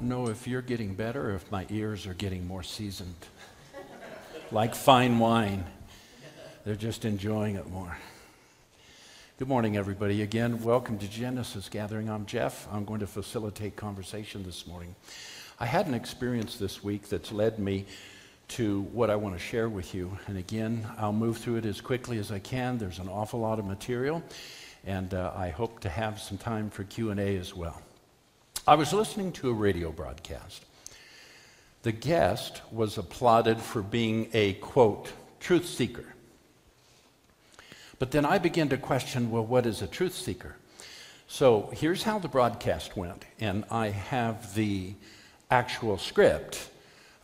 Don't know if you're getting better or if my ears are getting more seasoned. like fine wine, they're just enjoying it more. Good morning, everybody. Again, welcome to Genesis Gathering. I'm Jeff. I'm going to facilitate conversation this morning. I had an experience this week that's led me to what I want to share with you. And again, I'll move through it as quickly as I can. There's an awful lot of material, and uh, I hope to have some time for Q&A as well. I was listening to a radio broadcast. The guest was applauded for being a, quote, truth seeker. But then I began to question well, what is a truth seeker? So here's how the broadcast went, and I have the actual script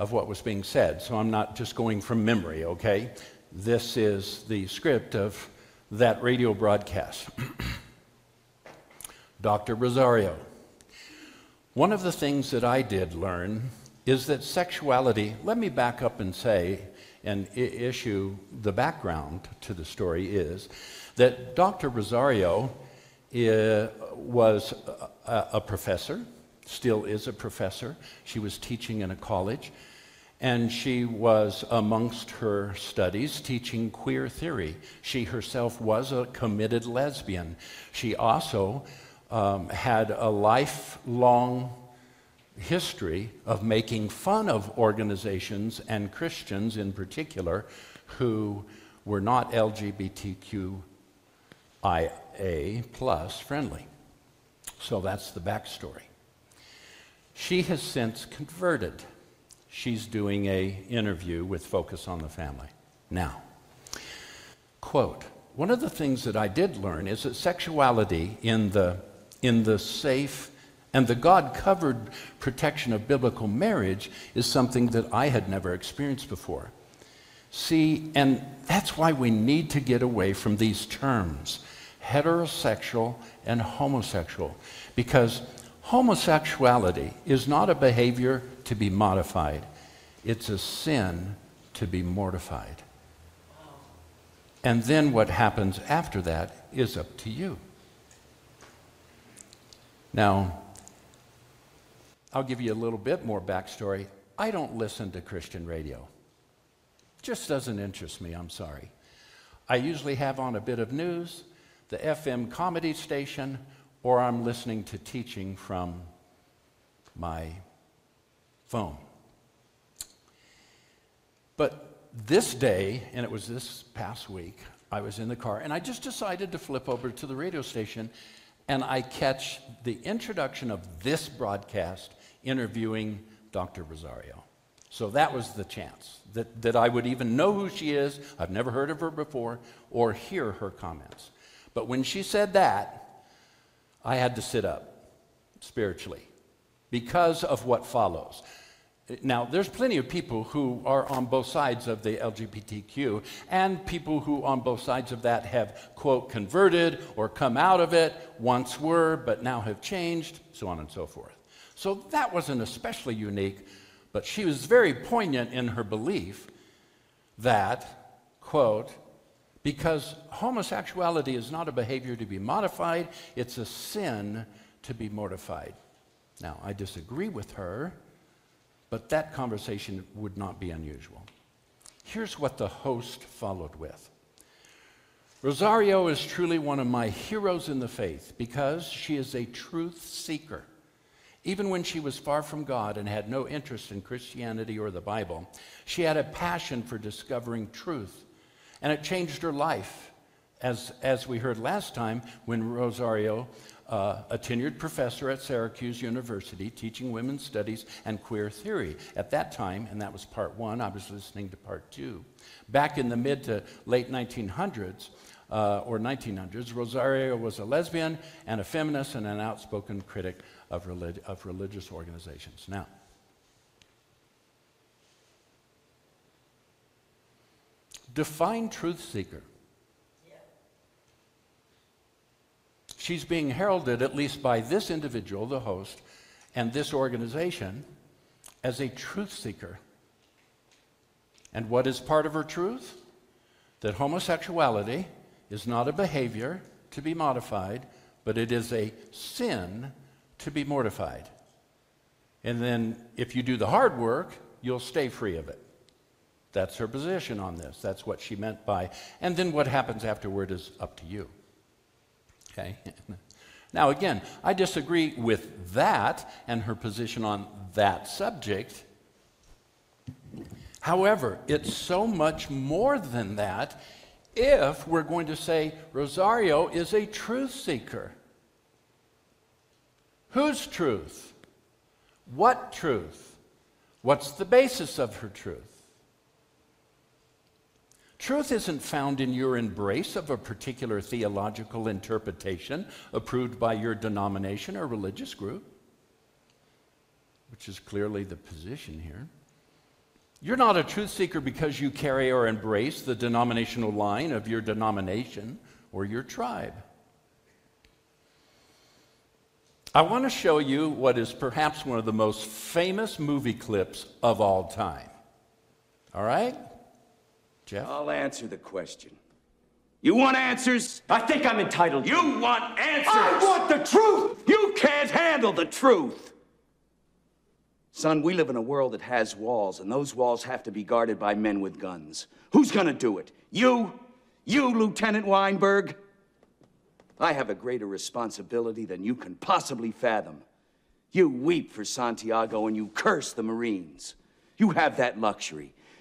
of what was being said. So I'm not just going from memory, okay? This is the script of that radio broadcast. Dr. Rosario one of the things that I did learn is that sexuality, let me back up and say, and issue the background to the story is that Dr. Rosario was a, a professor, still is a professor. She was teaching in a college, and she was, amongst her studies, teaching queer theory. She herself was a committed lesbian. She also um, had a lifelong history of making fun of organizations and Christians in particular who were not LGBTQIA plus friendly. So that's the backstory. She has since converted. She's doing a interview with Focus on the Family. Now, quote, one of the things that I did learn is that sexuality in the in the safe and the God covered protection of biblical marriage is something that I had never experienced before. See, and that's why we need to get away from these terms heterosexual and homosexual, because homosexuality is not a behavior to be modified, it's a sin to be mortified. And then what happens after that is up to you. Now, I'll give you a little bit more backstory. I don't listen to Christian radio. Just doesn't interest me, I'm sorry. I usually have on a bit of news, the FM comedy station, or I'm listening to teaching from my phone. But this day, and it was this past week, I was in the car and I just decided to flip over to the radio station and I catch the introduction of this broadcast interviewing Dr. Rosario. So that was the chance that, that I would even know who she is. I've never heard of her before or hear her comments. But when she said that, I had to sit up spiritually because of what follows. Now, there's plenty of people who are on both sides of the LGBTQ, and people who on both sides of that have, quote, converted or come out of it, once were, but now have changed, so on and so forth. So that wasn't especially unique, but she was very poignant in her belief that, quote, because homosexuality is not a behavior to be modified, it's a sin to be mortified. Now, I disagree with her but that conversation would not be unusual. Here's what the host followed with Rosario is truly one of my heroes in the faith because she is a truth seeker. Even when she was far from God and had no interest in Christianity or the Bible, she had a passion for discovering truth, and it changed her life. As, as we heard last time, when Rosario uh, a tenured professor at Syracuse University teaching women's studies and queer theory. At that time, and that was part one, I was listening to part two. Back in the mid to late 1900s, uh, or 1900s, Rosario was a lesbian and a feminist and an outspoken critic of, relig- of religious organizations. Now, define truth seeker. She's being heralded, at least by this individual, the host, and this organization, as a truth seeker. And what is part of her truth? That homosexuality is not a behavior to be modified, but it is a sin to be mortified. And then if you do the hard work, you'll stay free of it. That's her position on this. That's what she meant by, and then what happens afterward is up to you. Okay? Now, again, I disagree with that and her position on that subject. However, it's so much more than that if we're going to say Rosario is a truth seeker. Whose truth? What truth? What's the basis of her truth? Truth isn't found in your embrace of a particular theological interpretation approved by your denomination or religious group, which is clearly the position here. You're not a truth seeker because you carry or embrace the denominational line of your denomination or your tribe. I want to show you what is perhaps one of the most famous movie clips of all time. All right? Jeff? I'll answer the question. You want answers? I think I'm entitled. You want answers? I want the truth! You can't handle the truth! Son, we live in a world that has walls, and those walls have to be guarded by men with guns. Who's gonna do it? You? You, Lieutenant Weinberg? I have a greater responsibility than you can possibly fathom. You weep for Santiago and you curse the Marines. You have that luxury.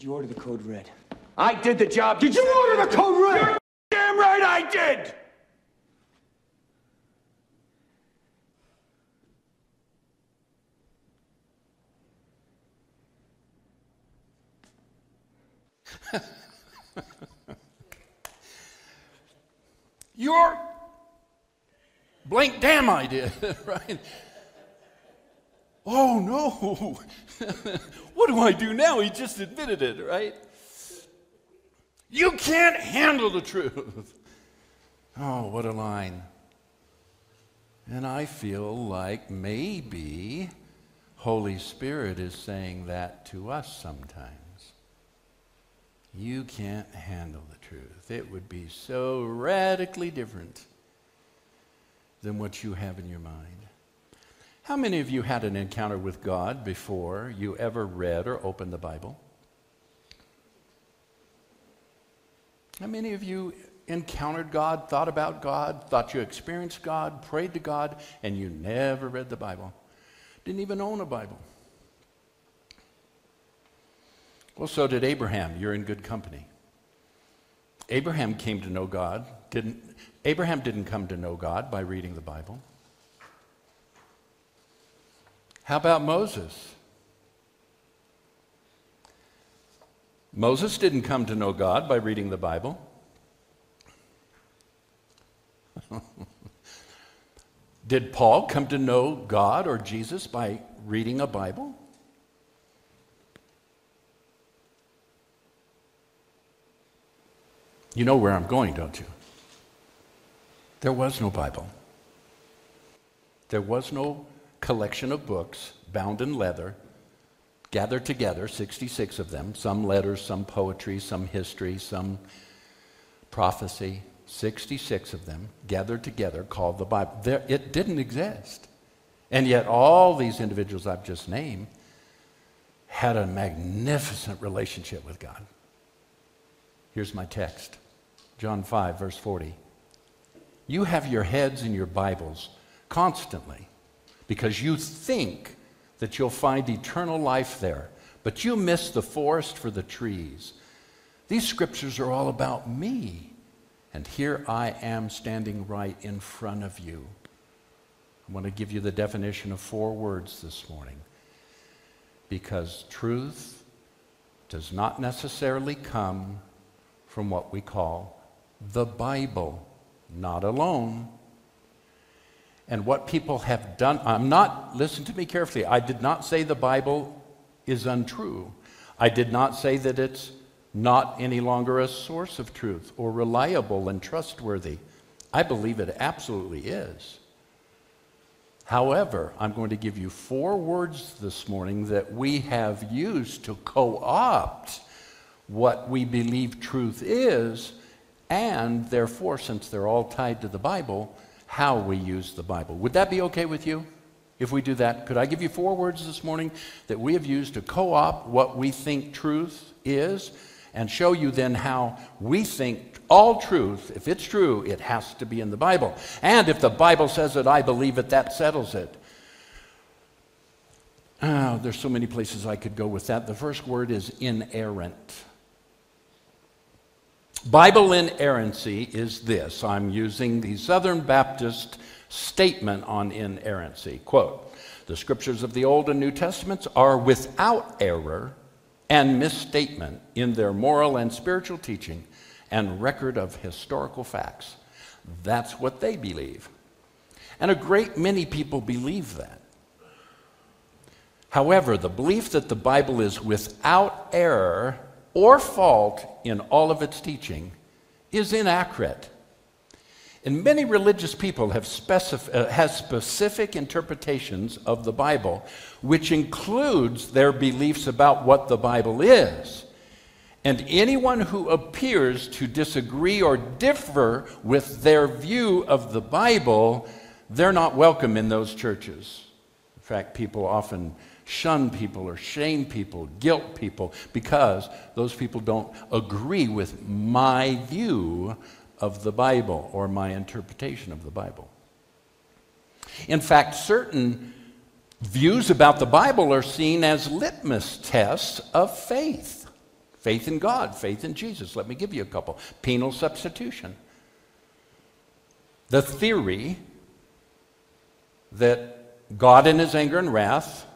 Did you order the code red? I did the job. Did you order the code red? You're damn right I did. Your blank damn idea, right? Oh no, what do I do now? He just admitted it, right? You can't handle the truth. Oh, what a line. And I feel like maybe Holy Spirit is saying that to us sometimes. You can't handle the truth. It would be so radically different than what you have in your mind. How many of you had an encounter with God before you ever read or opened the Bible? How many of you encountered God, thought about God, thought you experienced God, prayed to God, and you never read the Bible? Didn't even own a Bible. Well, so did Abraham. You're in good company. Abraham came to know God. Didn't, Abraham didn't come to know God by reading the Bible. How about Moses? Moses didn't come to know God by reading the Bible. Did Paul come to know God or Jesus by reading a Bible? You know where I'm going, don't you? There was no Bible. There was no collection of books bound in leather, gathered together, 66 of them, some letters, some poetry, some history, some prophecy, 66 of them gathered together called the Bible. There, it didn't exist. And yet, all these individuals I've just named had a magnificent relationship with God. Here's my text John 5, verse 40. You have your heads in your Bibles constantly because you think that you'll find eternal life there. but you miss the forest for the trees. These scriptures are all about me. And here I am standing right in front of you. I want to give you the definition of four words this morning. Because truth does not necessarily come from what we call the Bible, not alone. And what people have done, I'm not, listen to me carefully, I did not say the Bible is untrue. I did not say that it's not any longer a source of truth or reliable and trustworthy. I believe it absolutely is. However, I'm going to give you four words this morning that we have used to co opt what we believe truth is, and therefore, since they're all tied to the Bible, how we use the Bible. Would that be okay with you? If we do that, could I give you four words this morning that we have used to co opt what we think truth is and show you then how we think all truth, if it's true, it has to be in the Bible. And if the Bible says it, I believe it, that settles it. Oh, there's so many places I could go with that. The first word is inerrant. Bible inerrancy is this. I'm using the Southern Baptist statement on inerrancy. Quote The scriptures of the Old and New Testaments are without error and misstatement in their moral and spiritual teaching and record of historical facts. That's what they believe. And a great many people believe that. However, the belief that the Bible is without error or fault in all of its teaching is inaccurate. And many religious people have specif- uh, has specific interpretations of the Bible, which includes their beliefs about what the Bible is. And anyone who appears to disagree or differ with their view of the Bible, they're not welcome in those churches. In fact, people often shun people or shame people, guilt people, because those people don't agree with my view of the Bible or my interpretation of the Bible. In fact, certain views about the Bible are seen as litmus tests of faith faith in God, faith in Jesus. Let me give you a couple penal substitution. The theory that God, in his anger and wrath,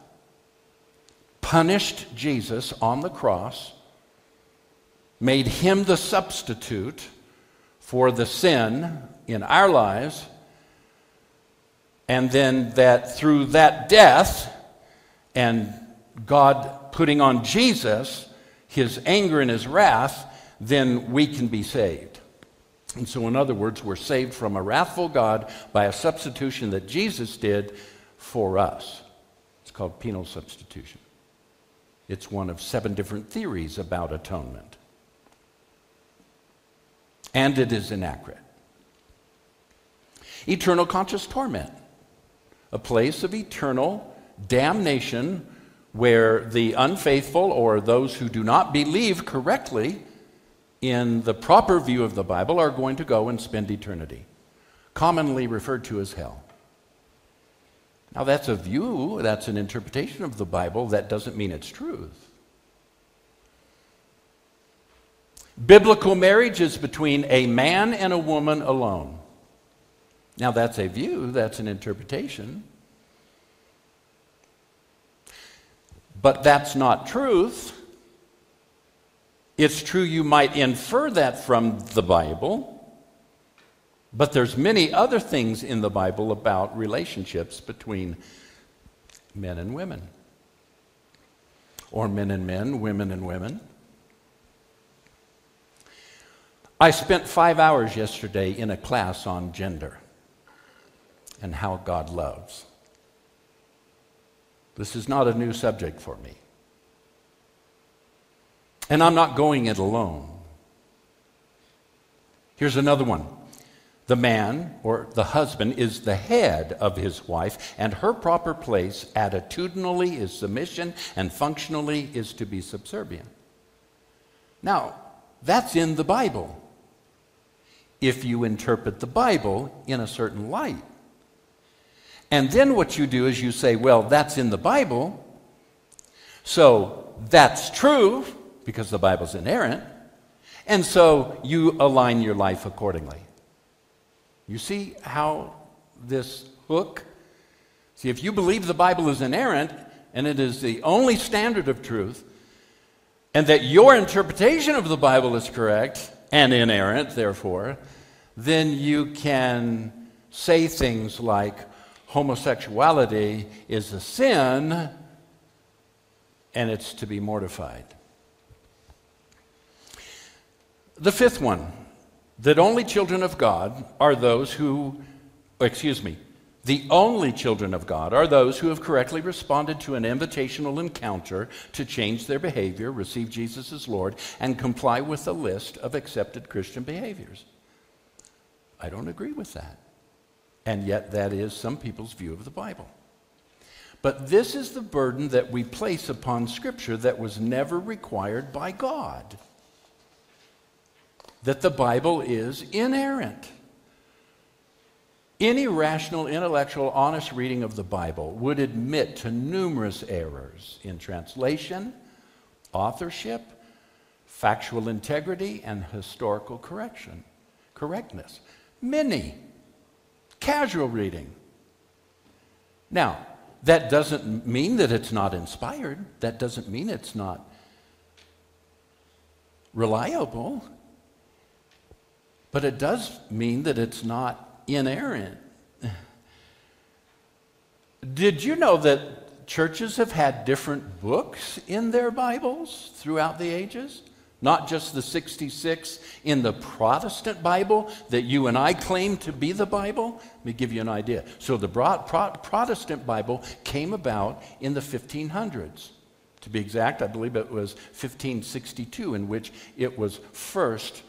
punished Jesus on the cross, made him the substitute for the sin in our lives, and then that through that death and God putting on Jesus his anger and his wrath, then we can be saved. And so, in other words, we're saved from a wrathful God by a substitution that Jesus did for us. It's called penal substitution. It's one of seven different theories about atonement and it is inaccurate. Eternal conscious torment, a place of eternal damnation where the unfaithful or those who do not believe correctly in the proper view of the Bible are going to go and spend eternity, commonly referred to as hell. Now, that's a view, that's an interpretation of the Bible, that doesn't mean it's truth. Biblical marriage is between a man and a woman alone. Now, that's a view, that's an interpretation. But that's not truth. It's true you might infer that from the Bible, but there's many other things in the Bible about relationships between men and women. Or men and men, women and women. I spent five hours yesterday in a class on gender and how God loves. This is not a new subject for me. And I'm not going it alone. Here's another one. The man or the husband is the head of his wife, and her proper place attitudinally is submission and functionally is to be subservient. Now, that's in the Bible if you interpret the Bible in a certain light. And then what you do is you say, well, that's in the Bible. So that's true because the Bible's inerrant. And so you align your life accordingly. You see how this hook? See, if you believe the Bible is inerrant and it is the only standard of truth, and that your interpretation of the Bible is correct and inerrant, therefore, then you can say things like homosexuality is a sin and it's to be mortified. The fifth one that only children of God are those who, excuse me, the only children of God are those who have correctly responded to an invitational encounter to change their behavior, receive Jesus as Lord, and comply with a list of accepted Christian behaviors. I don't agree with that. And yet, that is some people's view of the Bible. But this is the burden that we place upon Scripture that was never required by God that the Bible is inerrant. Any rational, intellectual, honest reading of the Bible would admit to numerous errors in translation, authorship, factual integrity, and historical correction, correctness. Many. Casual reading. Now, that doesn't mean that it's not inspired. That doesn't mean it's not reliable. But it does mean that it's not inerrant. Did you know that churches have had different books in their Bibles throughout the ages? Not just the 66 in the Protestant Bible that you and I claim to be the Bible. Let me give you an idea. So, the Protestant Bible came about in the 1500s. To be exact, I believe it was 1562 in which it was first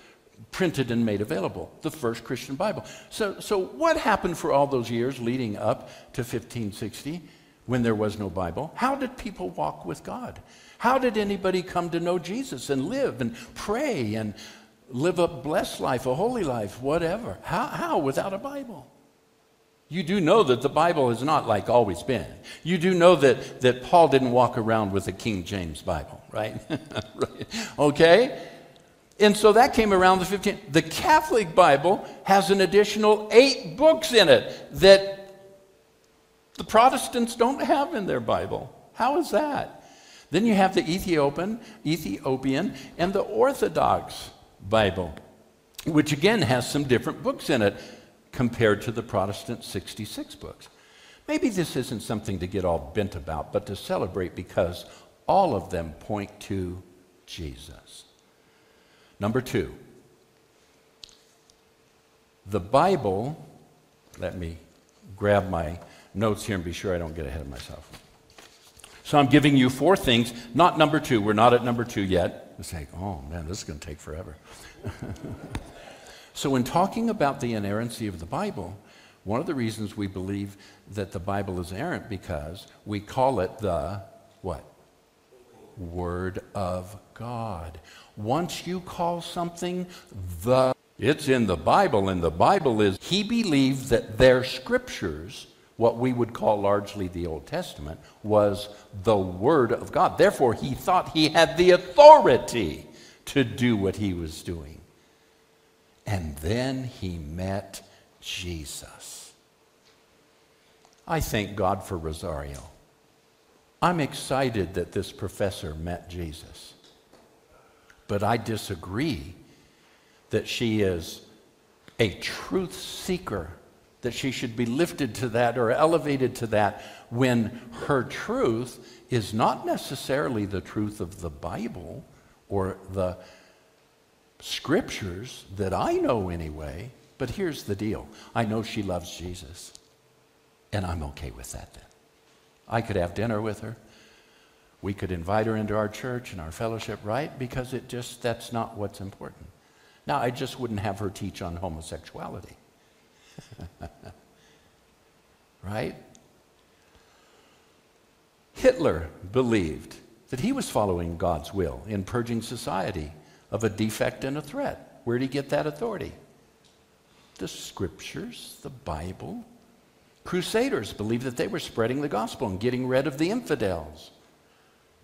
printed and made available, the first Christian Bible. So, so what happened for all those years leading up to 1560 when there was no Bible? How did people walk with God? How did anybody come to know Jesus and live and pray and live a blessed life, a holy life, whatever? How, how without a Bible? You do know that the Bible is not like always been. You do know that, that Paul didn't walk around with a King James Bible, right? right? Okay? And so that came around the 15th. The Catholic Bible has an additional eight books in it that the Protestants don't have in their Bible. How is that? Then you have the Ethiopian, Ethiopian and the Orthodox Bible, which again has some different books in it compared to the Protestant 66 books. Maybe this isn't something to get all bent about, but to celebrate because all of them point to Jesus. Number two, the Bible, let me grab my notes here and be sure I don't get ahead of myself. So I'm giving you four things, not number two. We're not at number two yet. It's like, oh man, this is going to take forever. so, in talking about the inerrancy of the Bible, one of the reasons we believe that the Bible is errant because we call it the what? Word of God. Once you call something the, it's in the Bible, and the Bible is, he believed that their scriptures, what we would call largely the Old Testament, was the Word of God. Therefore, he thought he had the authority to do what he was doing. And then he met Jesus. I thank God for Rosario. I'm excited that this professor met Jesus. But I disagree that she is a truth seeker, that she should be lifted to that or elevated to that when her truth is not necessarily the truth of the Bible or the scriptures that I know anyway. But here's the deal I know she loves Jesus, and I'm okay with that then. I could have dinner with her. We could invite her into our church and our fellowship, right? Because it just, that's not what's important. Now, I just wouldn't have her teach on homosexuality. right? Hitler believed that he was following God's will in purging society of a defect and a threat. Where did he get that authority? The scriptures, the Bible. Crusaders believed that they were spreading the gospel and getting rid of the infidels.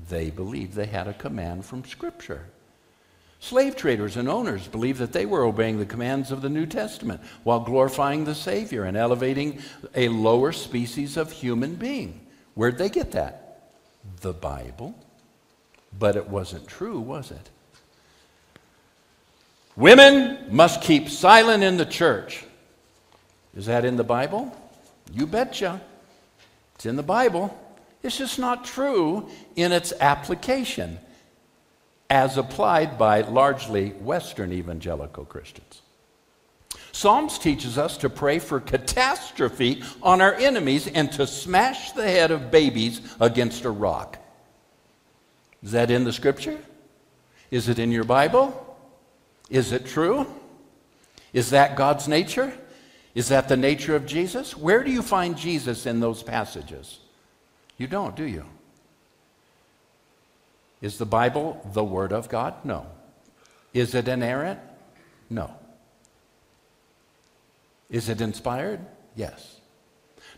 They believed they had a command from Scripture. Slave traders and owners believed that they were obeying the commands of the New Testament while glorifying the Savior and elevating a lower species of human being. Where'd they get that? The Bible. But it wasn't true, was it? Women must keep silent in the church. Is that in the Bible? You betcha. It's in the Bible. It's just not true in its application as applied by largely Western evangelical Christians. Psalms teaches us to pray for catastrophe on our enemies and to smash the head of babies against a rock. Is that in the scripture? Is it in your Bible? Is it true? Is that God's nature? Is that the nature of Jesus? Where do you find Jesus in those passages? You don't, do you? Is the Bible the Word of God? No. Is it inerrant? No. Is it inspired? Yes.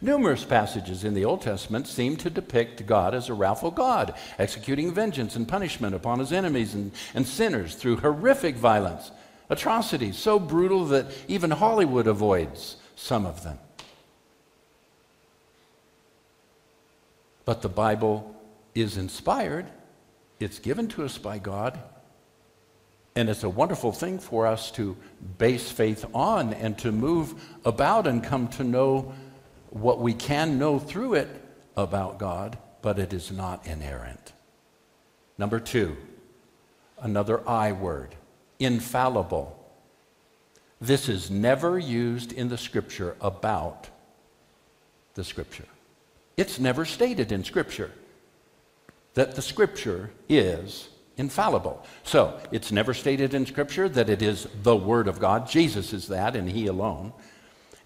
Numerous passages in the Old Testament seem to depict God as a wrathful God, executing vengeance and punishment upon his enemies and, and sinners through horrific violence, atrocities so brutal that even Hollywood avoids some of them. But the Bible is inspired, it's given to us by God, and it's a wonderful thing for us to base faith on and to move about and come to know what we can know through it about God, but it is not inerrant. Number two, another I word infallible. This is never used in the scripture about the scripture. It's never stated in scripture that the scripture is infallible. So, it's never stated in scripture that it is the word of God. Jesus is that and he alone.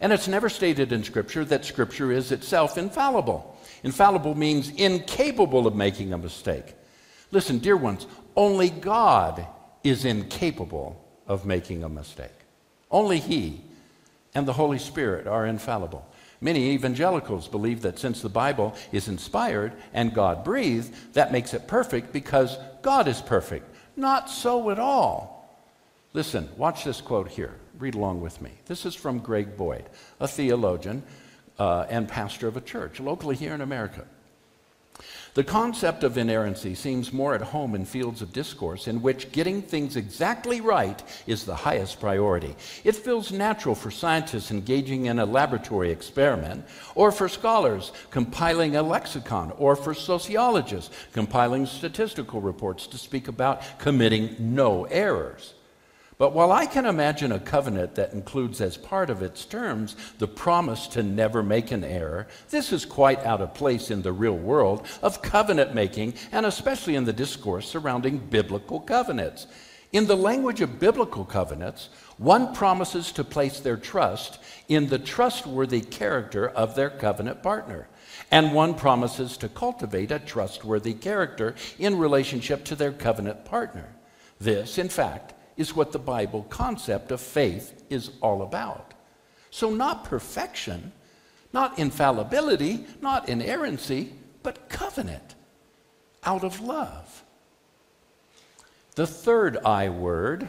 And it's never stated in scripture that scripture is itself infallible. Infallible means incapable of making a mistake. Listen, dear ones, only God is incapable of making a mistake. Only He and the Holy Spirit are infallible. Many evangelicals believe that since the Bible is inspired and God breathed, that makes it perfect because God is perfect. Not so at all. Listen, watch this quote here. Read along with me. This is from Greg Boyd, a theologian uh, and pastor of a church locally here in America. The concept of inerrancy seems more at home in fields of discourse in which getting things exactly right is the highest priority. It feels natural for scientists engaging in a laboratory experiment, or for scholars compiling a lexicon, or for sociologists compiling statistical reports to speak about committing no errors. But while I can imagine a covenant that includes as part of its terms the promise to never make an error, this is quite out of place in the real world of covenant making, and especially in the discourse surrounding biblical covenants. In the language of biblical covenants, one promises to place their trust in the trustworthy character of their covenant partner. And one promises to cultivate a trustworthy character in relationship to their covenant partner. This, in fact, is what the Bible concept of faith is all about. So, not perfection, not infallibility, not inerrancy, but covenant out of love. The third I word,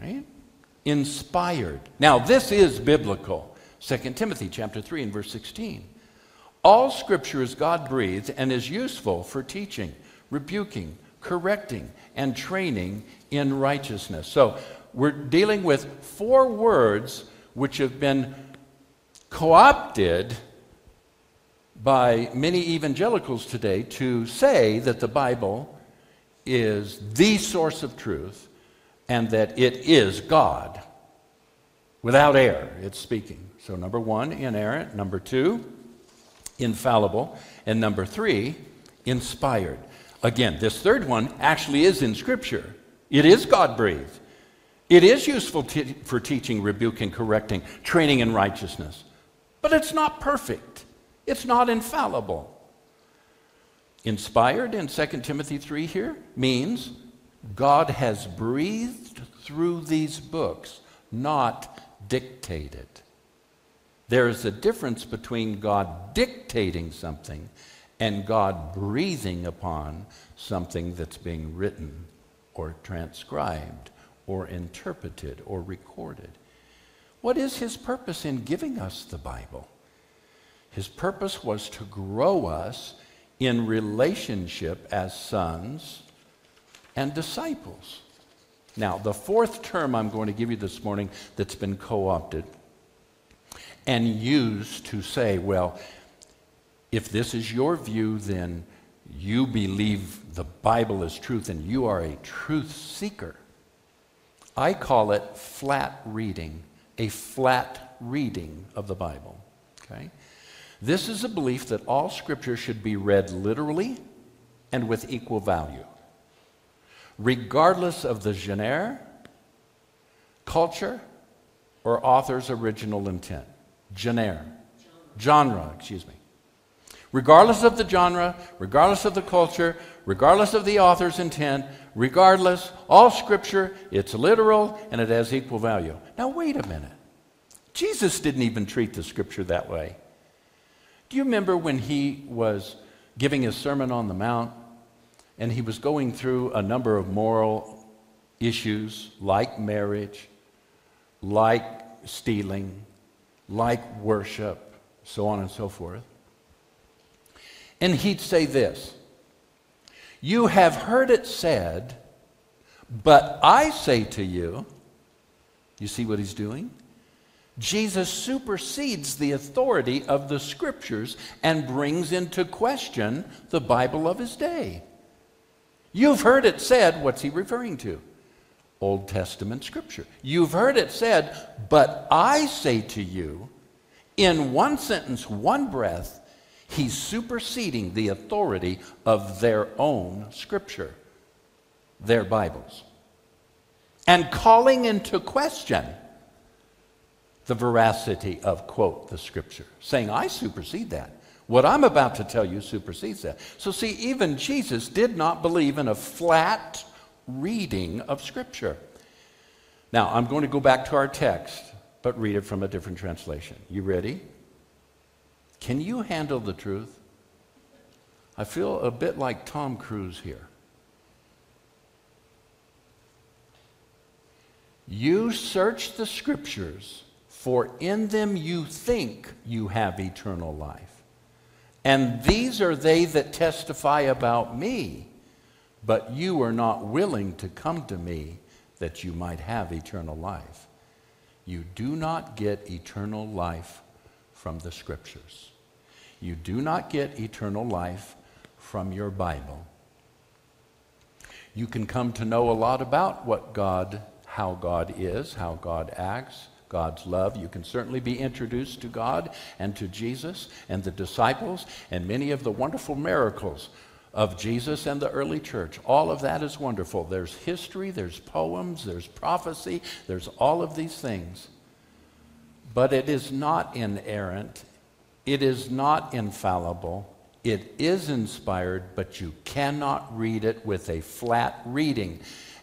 right? Inspired. Now, this is biblical. 2 Timothy chapter 3 and verse 16. All scripture is God breathed and is useful for teaching, rebuking, correcting, and training in righteousness. So we're dealing with four words which have been co opted by many evangelicals today to say that the Bible is the source of truth and that it is God. Without error, it's speaking. So, number one, inerrant. Number two, infallible. And number three, inspired. Again, this third one actually is in Scripture. It is God breathed. It is useful for teaching, rebuking, correcting, training in righteousness. But it's not perfect, it's not infallible. Inspired in 2 Timothy 3 here means God has breathed through these books, not dictated. There is a difference between God dictating something and God breathing upon something that's being written or transcribed or interpreted or recorded. What is his purpose in giving us the Bible? His purpose was to grow us in relationship as sons and disciples. Now, the fourth term I'm going to give you this morning that's been co opted and used to say, well, if this is your view, then you believe the Bible is truth and you are a truth seeker. I call it flat reading, a flat reading of the Bible. Okay? This is a belief that all scripture should be read literally and with equal value, regardless of the genre, culture, or author's original intent. Genre. Genre, excuse me. Regardless of the genre, regardless of the culture, regardless of the author's intent, regardless, all scripture, it's literal and it has equal value. Now, wait a minute. Jesus didn't even treat the scripture that way. Do you remember when he was giving his Sermon on the Mount and he was going through a number of moral issues like marriage, like stealing, like worship, so on and so forth? And he'd say this You have heard it said, but I say to you, you see what he's doing? Jesus supersedes the authority of the scriptures and brings into question the Bible of his day. You've heard it said, what's he referring to? Old Testament scripture. You've heard it said, but I say to you, in one sentence, one breath, he's superseding the authority of their own scripture, their Bibles, and calling into question the veracity of, quote, the scripture, saying, I supersede that. What I'm about to tell you supersedes that. So, see, even Jesus did not believe in a flat reading of scripture. Now, I'm going to go back to our text, but read it from a different translation. You ready? Can you handle the truth? I feel a bit like Tom Cruise here. You search the scriptures for in them you think you have eternal life. And these are they that testify about me, but you are not willing to come to me that you might have eternal life. You do not get eternal life from the scriptures. You do not get eternal life from your Bible. You can come to know a lot about what God, how God is, how God acts, God's love. You can certainly be introduced to God and to Jesus and the disciples and many of the wonderful miracles of Jesus and the early church. All of that is wonderful. There's history, there's poems, there's prophecy, there's all of these things. But it is not inerrant, it is not infallible. It is inspired, but you cannot read it with a flat reading.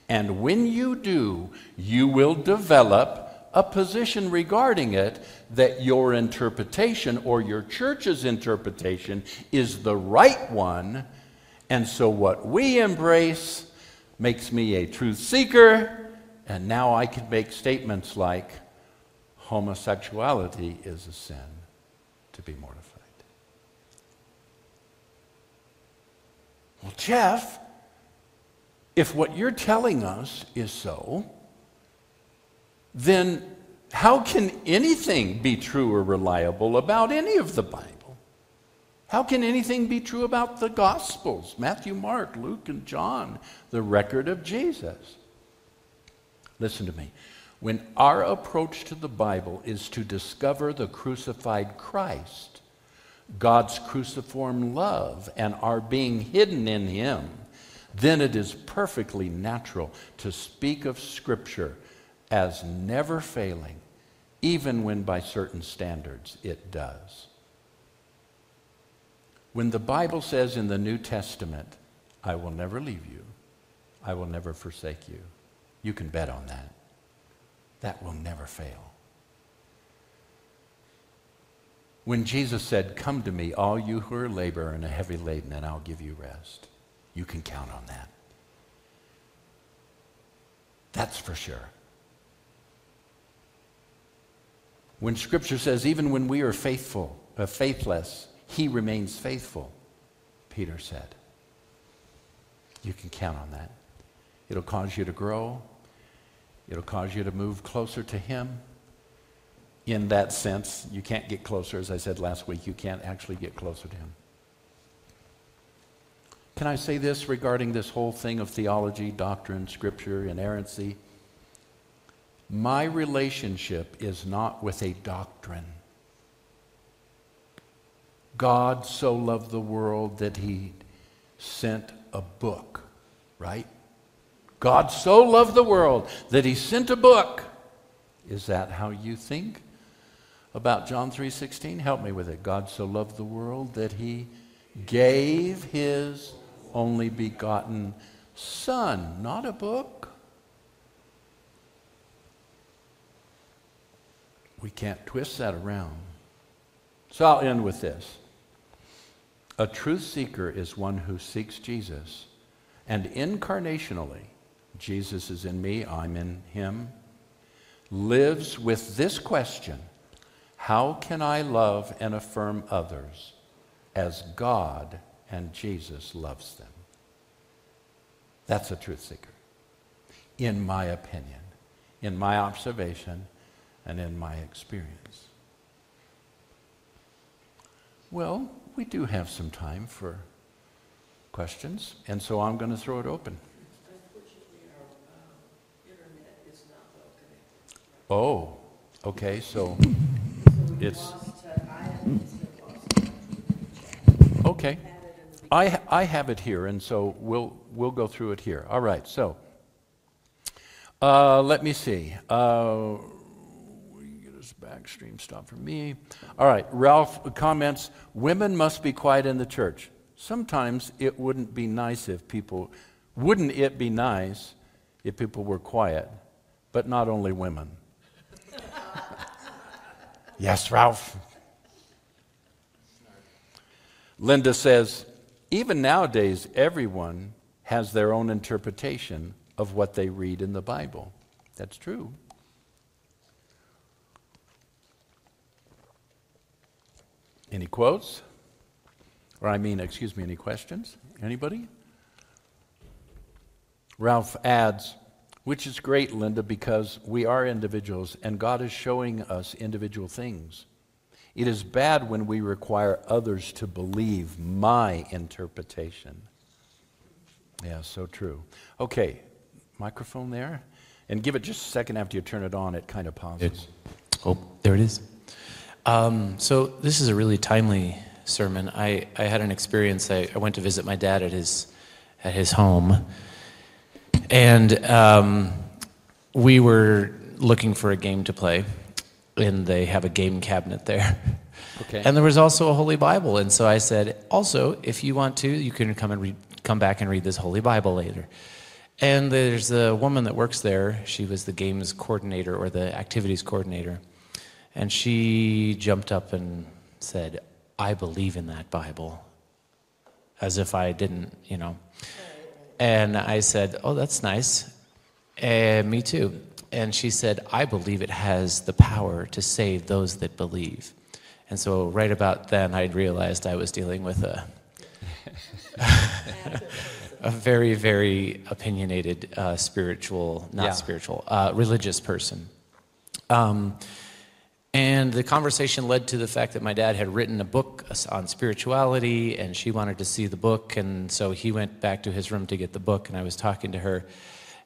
And when you do, you will develop a position regarding it that your interpretation or your church's interpretation is the right one. And so what we embrace makes me a truth seeker, and now I can make statements like homosexuality is a sin to be mortified. Well, Jeff, if what you're telling us is so, then how can anything be true or reliable about any of the Bible? How can anything be true about the Gospels, Matthew, Mark, Luke, and John, the record of Jesus? Listen to me. When our approach to the Bible is to discover the crucified Christ, God's cruciform love, and our being hidden in Him, then it is perfectly natural to speak of Scripture as never failing, even when by certain standards it does. When the Bible says in the New Testament, I will never leave you, I will never forsake you, you can bet on that. That will never fail. when Jesus said, Come to me, all you who are labor and are heavy laden, and I'll give you rest. You can count on that. That's for sure. When Scripture says, even when we are faithful, uh, faithless, He remains faithful, Peter said. You can count on that. It'll cause you to grow. It'll cause you to move closer to Him. In that sense, you can't get closer. As I said last week, you can't actually get closer to Him. Can I say this regarding this whole thing of theology, doctrine, scripture, inerrancy? My relationship is not with a doctrine. God so loved the world that he sent a book, right? God so loved the world that he sent a book. Is that how you think about John 3:16? Help me with it. God so loved the world that he gave his only begotten son, not a book. We can't twist that around. So I'll end with this. A truth seeker is one who seeks Jesus, and incarnationally, Jesus is in me, I'm in him, lives with this question How can I love and affirm others as God and Jesus loves them? That's a truth seeker, in my opinion, in my observation, and in my experience. Well, we do have some time for questions, and so I'm going to throw it open. Oh, okay, so it's. Okay. I, I have it here, and so we'll, we'll go through it here. All right, so uh, let me see. Uh, backstream stop for me. All right, Ralph comments Women must be quiet in the church. Sometimes it wouldn't be nice if people, wouldn't it be nice if people were quiet, but not only women? Yes, Ralph. Linda says, even nowadays, everyone has their own interpretation of what they read in the Bible. That's true. Any quotes? Or, I mean, excuse me, any questions? Anybody? Ralph adds, which is great, Linda, because we are individuals and God is showing us individual things. It is bad when we require others to believe my interpretation. Yeah, so true. Okay, microphone there. And give it just a second after you turn it on, it kind of pauses. oh, there it is. Um, so, this is a really timely sermon. I, I had an experience. I, I went to visit my dad at his, at his home. And um, we were looking for a game to play and they have a game cabinet there. Okay. And there was also a Holy Bible, and so I said, also, if you want to, you can come and read, come back and read this Holy Bible later. And there's a woman that works there. She was the games coordinator or the activities coordinator, and she jumped up and said, "I believe in that Bible," as if I didn't, you know. And I said, "Oh, that's nice." And me too. And she said, I believe it has the power to save those that believe. And so, right about then, I realized I was dealing with a, a very, very opinionated uh, spiritual, not Yeah. spiritual, uh, religious person. Um, and the conversation led to the fact that my dad had written a book on spirituality, and she wanted to see the book. And so he went back to his room to get the book, and I was talking to her.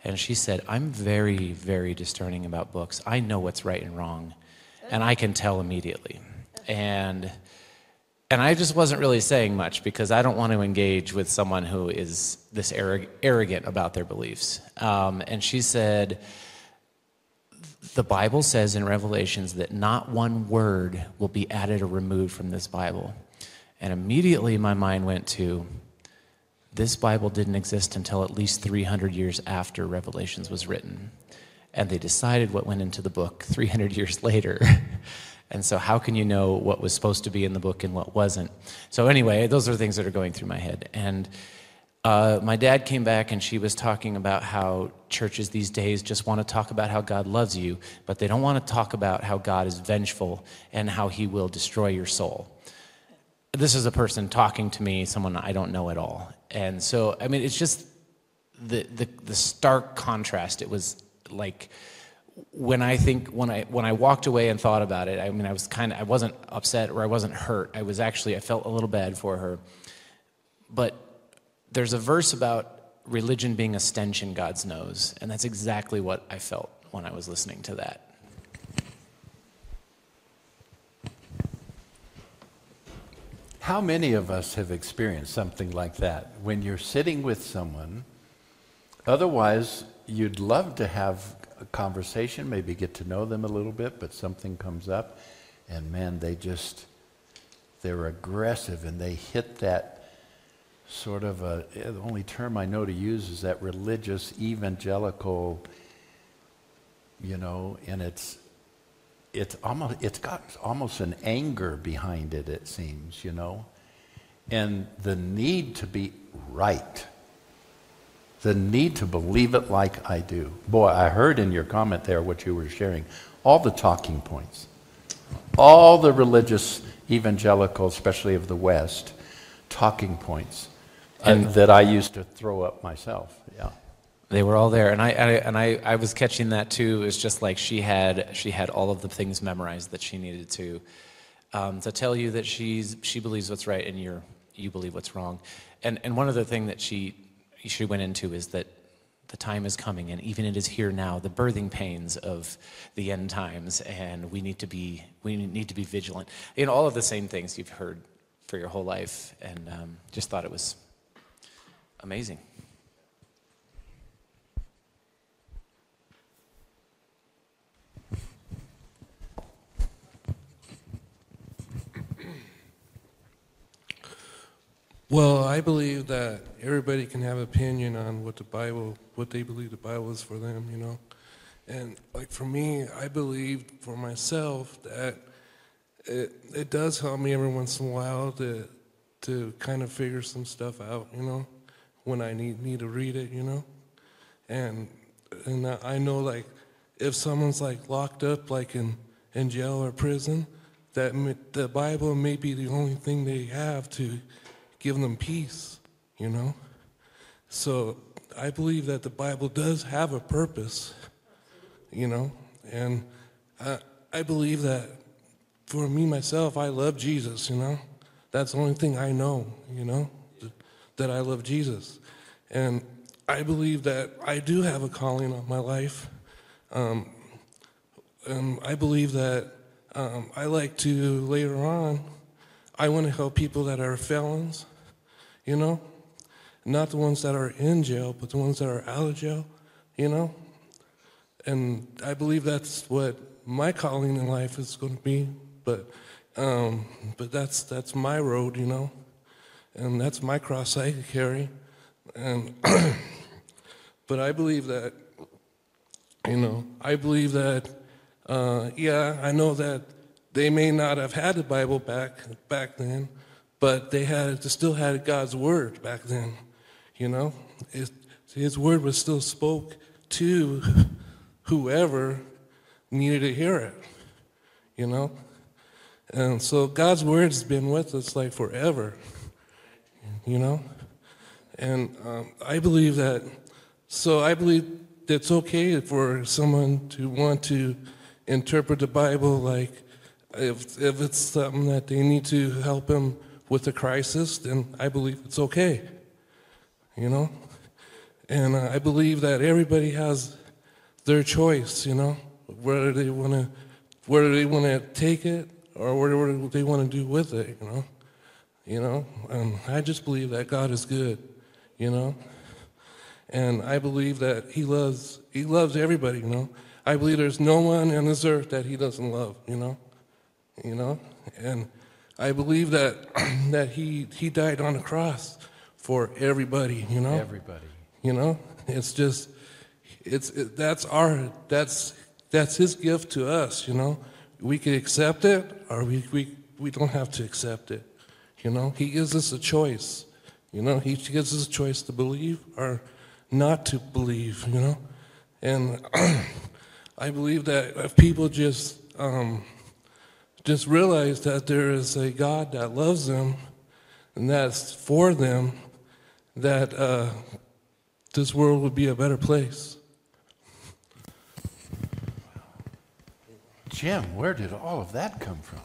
And she said, I'm very, very discerning about books. I know what's right and wrong, and I can tell immediately. And, and I just wasn't really saying much because I don't want to engage with someone who is this arrogant about their beliefs. Um, and she said, The Bible says in Revelations that not one word will be added or removed from this Bible. And immediately my mind went to, this Bible didn't exist until at least 300 years after Revelations was written. And they decided what went into the book 300 years later. And so, how can you know what was supposed to be in the book and what wasn't? So, anyway, those are things that are going through my head. And uh, my dad came back and she was talking about how churches these days just want to talk about how God loves you, but they don't want to talk about how God is vengeful and how he will destroy your soul. This is a person talking to me, someone I don't know at all. And so, I mean, it's just the, the, the stark contrast. It was like, when I think when I when I walked away and thought about it, I mean I was kind of I wasn't upset or I wasn't hurt. I was actually I felt a little bad for her. But there's a verse about religion being a stench in God's nose, and that's exactly what I felt when I was listening to that. How many of us have experienced something like that when you're sitting with someone? Otherwise, you'd love to have a conversation, maybe get to know them a little bit, but something comes up, and man, they just, they're aggressive and they hit that sort of a, the only term I know to use is that religious evangelical, you know, and it's, it's almost, it's got almost an anger behind it, it seems, you know, and the need to be right. The need to believe it like I do. Boy, I heard in your comment there what you were sharing. All the talking points, all the religious evangelical, especially of the West, talking points and, that I used to throw up myself. Yeah. They were all there, and I, I and I, I was catching that too. It's just like she had she had all of the things memorized that she needed to um, to tell you that she's she believes what's right and you're you believe what's wrong. And and one other thing that she she went into is that the time is coming, and even it is here now, the birthing pains of the end times, and we need to be we need to be vigilant. In all of the same things you've heard for your whole life, and um, just thought it was amazing. Well, I believe that everybody can have opinion on what the Bible, what they believe the Bible is for them, you know. And like for me, I believe for myself that it it does help me every once in a while to to kind of figure some stuff out, you know, when I need need to read it, you know. And and I know like if someone's like locked up like in in jail or prison, that the Bible may be the only thing they have to give them peace, you know? So I believe that the Bible does have a purpose, you know? And I, I believe that for me, myself, I love Jesus, you know? That's the only thing I know, you know? That I love Jesus. And I believe that I do have a calling on my life. Um, and I believe that um, I like to later on, I want to help people that are felons you know? Not the ones that are in jail, but the ones that are out of jail, you know? And I believe that's what my calling in life is going to be, but um, but that's that's my road, you know, and that's my cross I carry, and but I believe that, you know, I believe that, uh, yeah, I know that they may not have had the Bible back back then, but they had they still had God's word back then. You know, it, His word was still spoke to whoever needed to hear it. You know, and so God's word's been with us like forever. You know, and um, I believe that. So I believe it's okay for someone to want to interpret the Bible like if if it's something that they need to help them with a crisis, then I believe it's okay. You know? And uh, I believe that everybody has their choice, you know, whether they want to whether they want to take it or whatever they want to do with it, you know. You know, and I just believe that God is good, you know. And I believe that he loves he loves everybody, you know. I believe there's no one on this earth that he doesn't love, you know. You know? And I believe that that he he died on the cross for everybody. You know, everybody. You know, it's just it's it, that's our that's that's his gift to us. You know, we can accept it or we, we, we don't have to accept it. You know, He gives us a choice. You know, He gives us a choice to believe or not to believe, you know. And I believe that if people just um, just realize that there is a God that loves them and that's for them, that uh, this world would be a better place. Jim, where did all of that come from?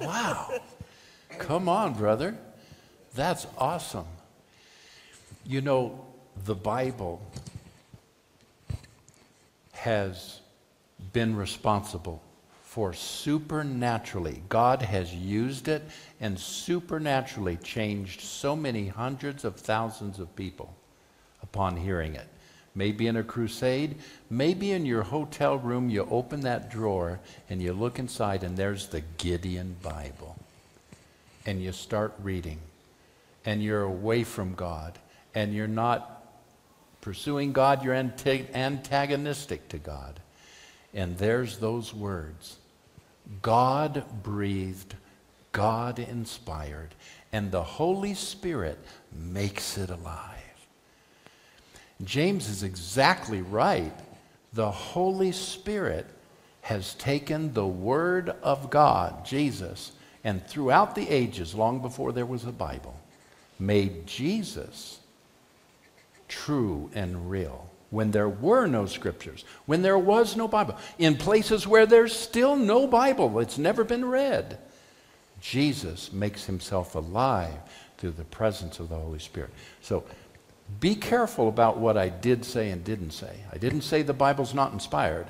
Wow. Come on, brother. That's awesome. You know, the Bible has been responsible for supernaturally, God has used it and supernaturally changed so many hundreds of thousands of people upon hearing it. Maybe in a crusade, maybe in your hotel room, you open that drawer and you look inside, and there's the Gideon Bible. And you start reading, and you're away from God, and you're not pursuing God, you're antagonistic to God. And there's those words God breathed, God inspired, and the Holy Spirit makes it alive. James is exactly right. The Holy Spirit has taken the Word of God, Jesus, and throughout the ages, long before there was a Bible, made Jesus true and real when there were no scriptures, when there was no Bible, in places where there's still no Bible, it's never been read. Jesus makes himself alive through the presence of the Holy Spirit. So be careful about what I did say and didn't say. I didn't say the Bible's not inspired,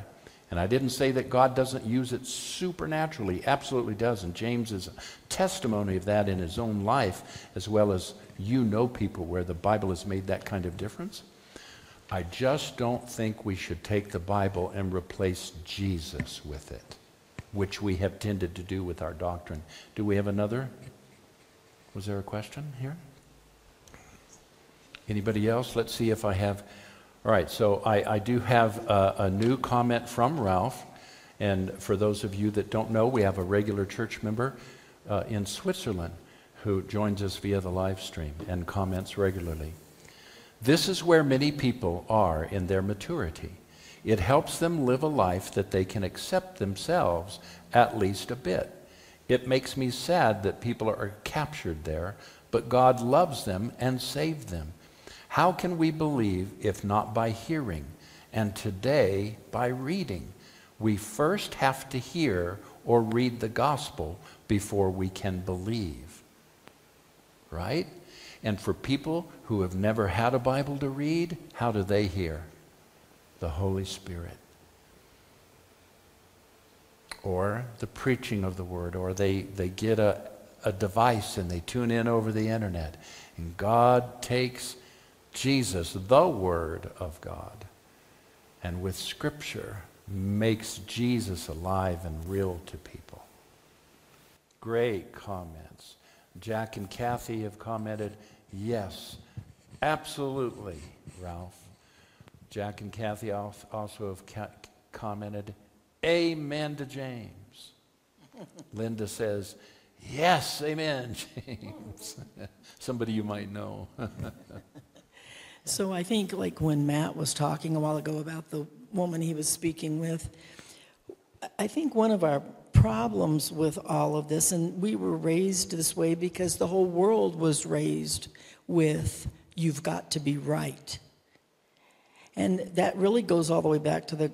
and I didn't say that God doesn't use it supernaturally. Absolutely does. And James is a testimony of that in his own life, as well as you know people where the Bible has made that kind of difference. I just don't think we should take the Bible and replace Jesus with it, which we have tended to do with our doctrine. Do we have another? Was there a question here? Anybody else? Let's see if I have. All right, so I, I do have a, a new comment from Ralph. And for those of you that don't know, we have a regular church member uh, in Switzerland who joins us via the live stream and comments regularly. This is where many people are in their maturity. It helps them live a life that they can accept themselves at least a bit. It makes me sad that people are captured there, but God loves them and saved them. How can we believe if not by hearing? And today, by reading. We first have to hear or read the gospel before we can believe. Right? And for people who have never had a Bible to read, how do they hear? The Holy Spirit. Or the preaching of the Word, or they, they get a, a device and they tune in over the internet. And God takes Jesus, the Word of God, and with Scripture makes Jesus alive and real to people. Great comments. Jack and Kathy have commented Yes, absolutely, Ralph. Jack and Kathy also have ca- commented, Amen to James. Linda says, Yes, amen, James. Somebody you might know. So I think, like when Matt was talking a while ago about the woman he was speaking with, I think one of our problems with all of this, and we were raised this way because the whole world was raised with you've got to be right. And that really goes all the way back to the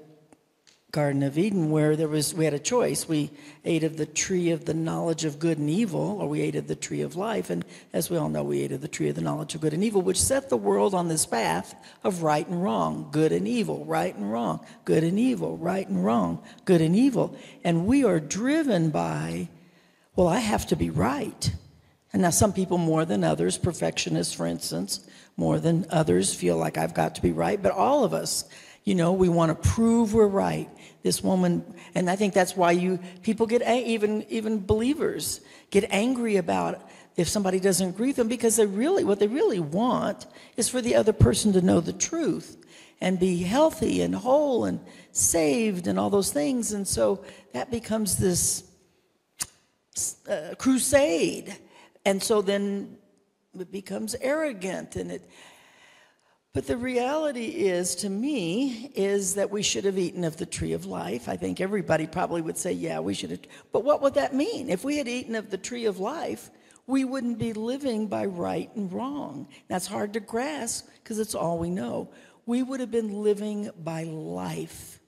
Garden of Eden where there was we had a choice. We ate of the tree of the knowledge of good and evil, or we ate of the tree of life. And as we all know, we ate of the tree of the knowledge of good and evil, which set the world on this path of right and wrong, good and evil, right and wrong, good and evil, right and wrong, good and evil. And we are driven by, well, I have to be right. And now, some people more than others, perfectionists, for instance, more than others, feel like I've got to be right. But all of us, you know, we want to prove we're right. This woman, and I think that's why you people get even even believers get angry about if somebody doesn't agree with them because they really what they really want is for the other person to know the truth. and be healthy and whole and saved and all those things. And so that becomes this uh, crusade. And so then it becomes arrogant and it but the reality is to me is that we should have eaten of the tree of life. I think everybody probably would say yeah, we should have. But what would that mean? If we had eaten of the tree of life, we wouldn't be living by right and wrong. That's hard to grasp because it's all we know. We would have been living by life.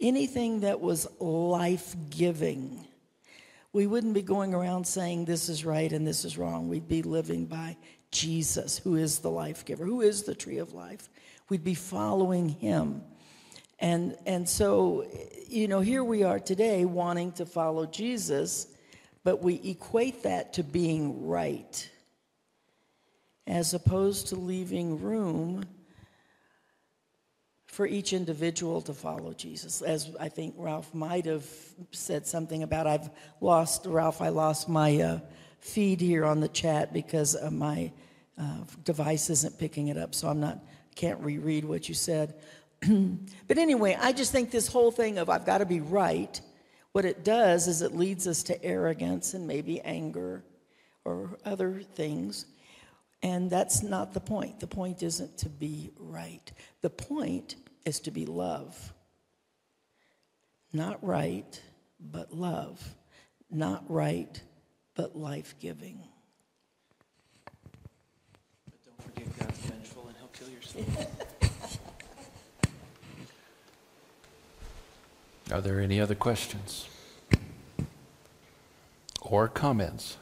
Anything that was life-giving. We wouldn't be going around saying this is right and this is wrong. We'd be living by Jesus, who is the life giver, who is the tree of life. We'd be following him. And, and so, you know, here we are today wanting to follow Jesus, but we equate that to being right, as opposed to leaving room for each individual to follow Jesus. As I think Ralph might have said something about, I've lost, Ralph, I lost my uh, feed here on the chat because my uh, device isn't picking it up, so I'm not, can't reread what you said. but anyway, I just think this whole thing of I've got to be right, what it does is it leads us to arrogance and maybe anger or other things. And that's not the point. The point isn't to be right. The point is to be love. Not right, but love. Not right, but life giving. But don't forget God's vengeful and he'll kill your soul. Are there any other questions or comments?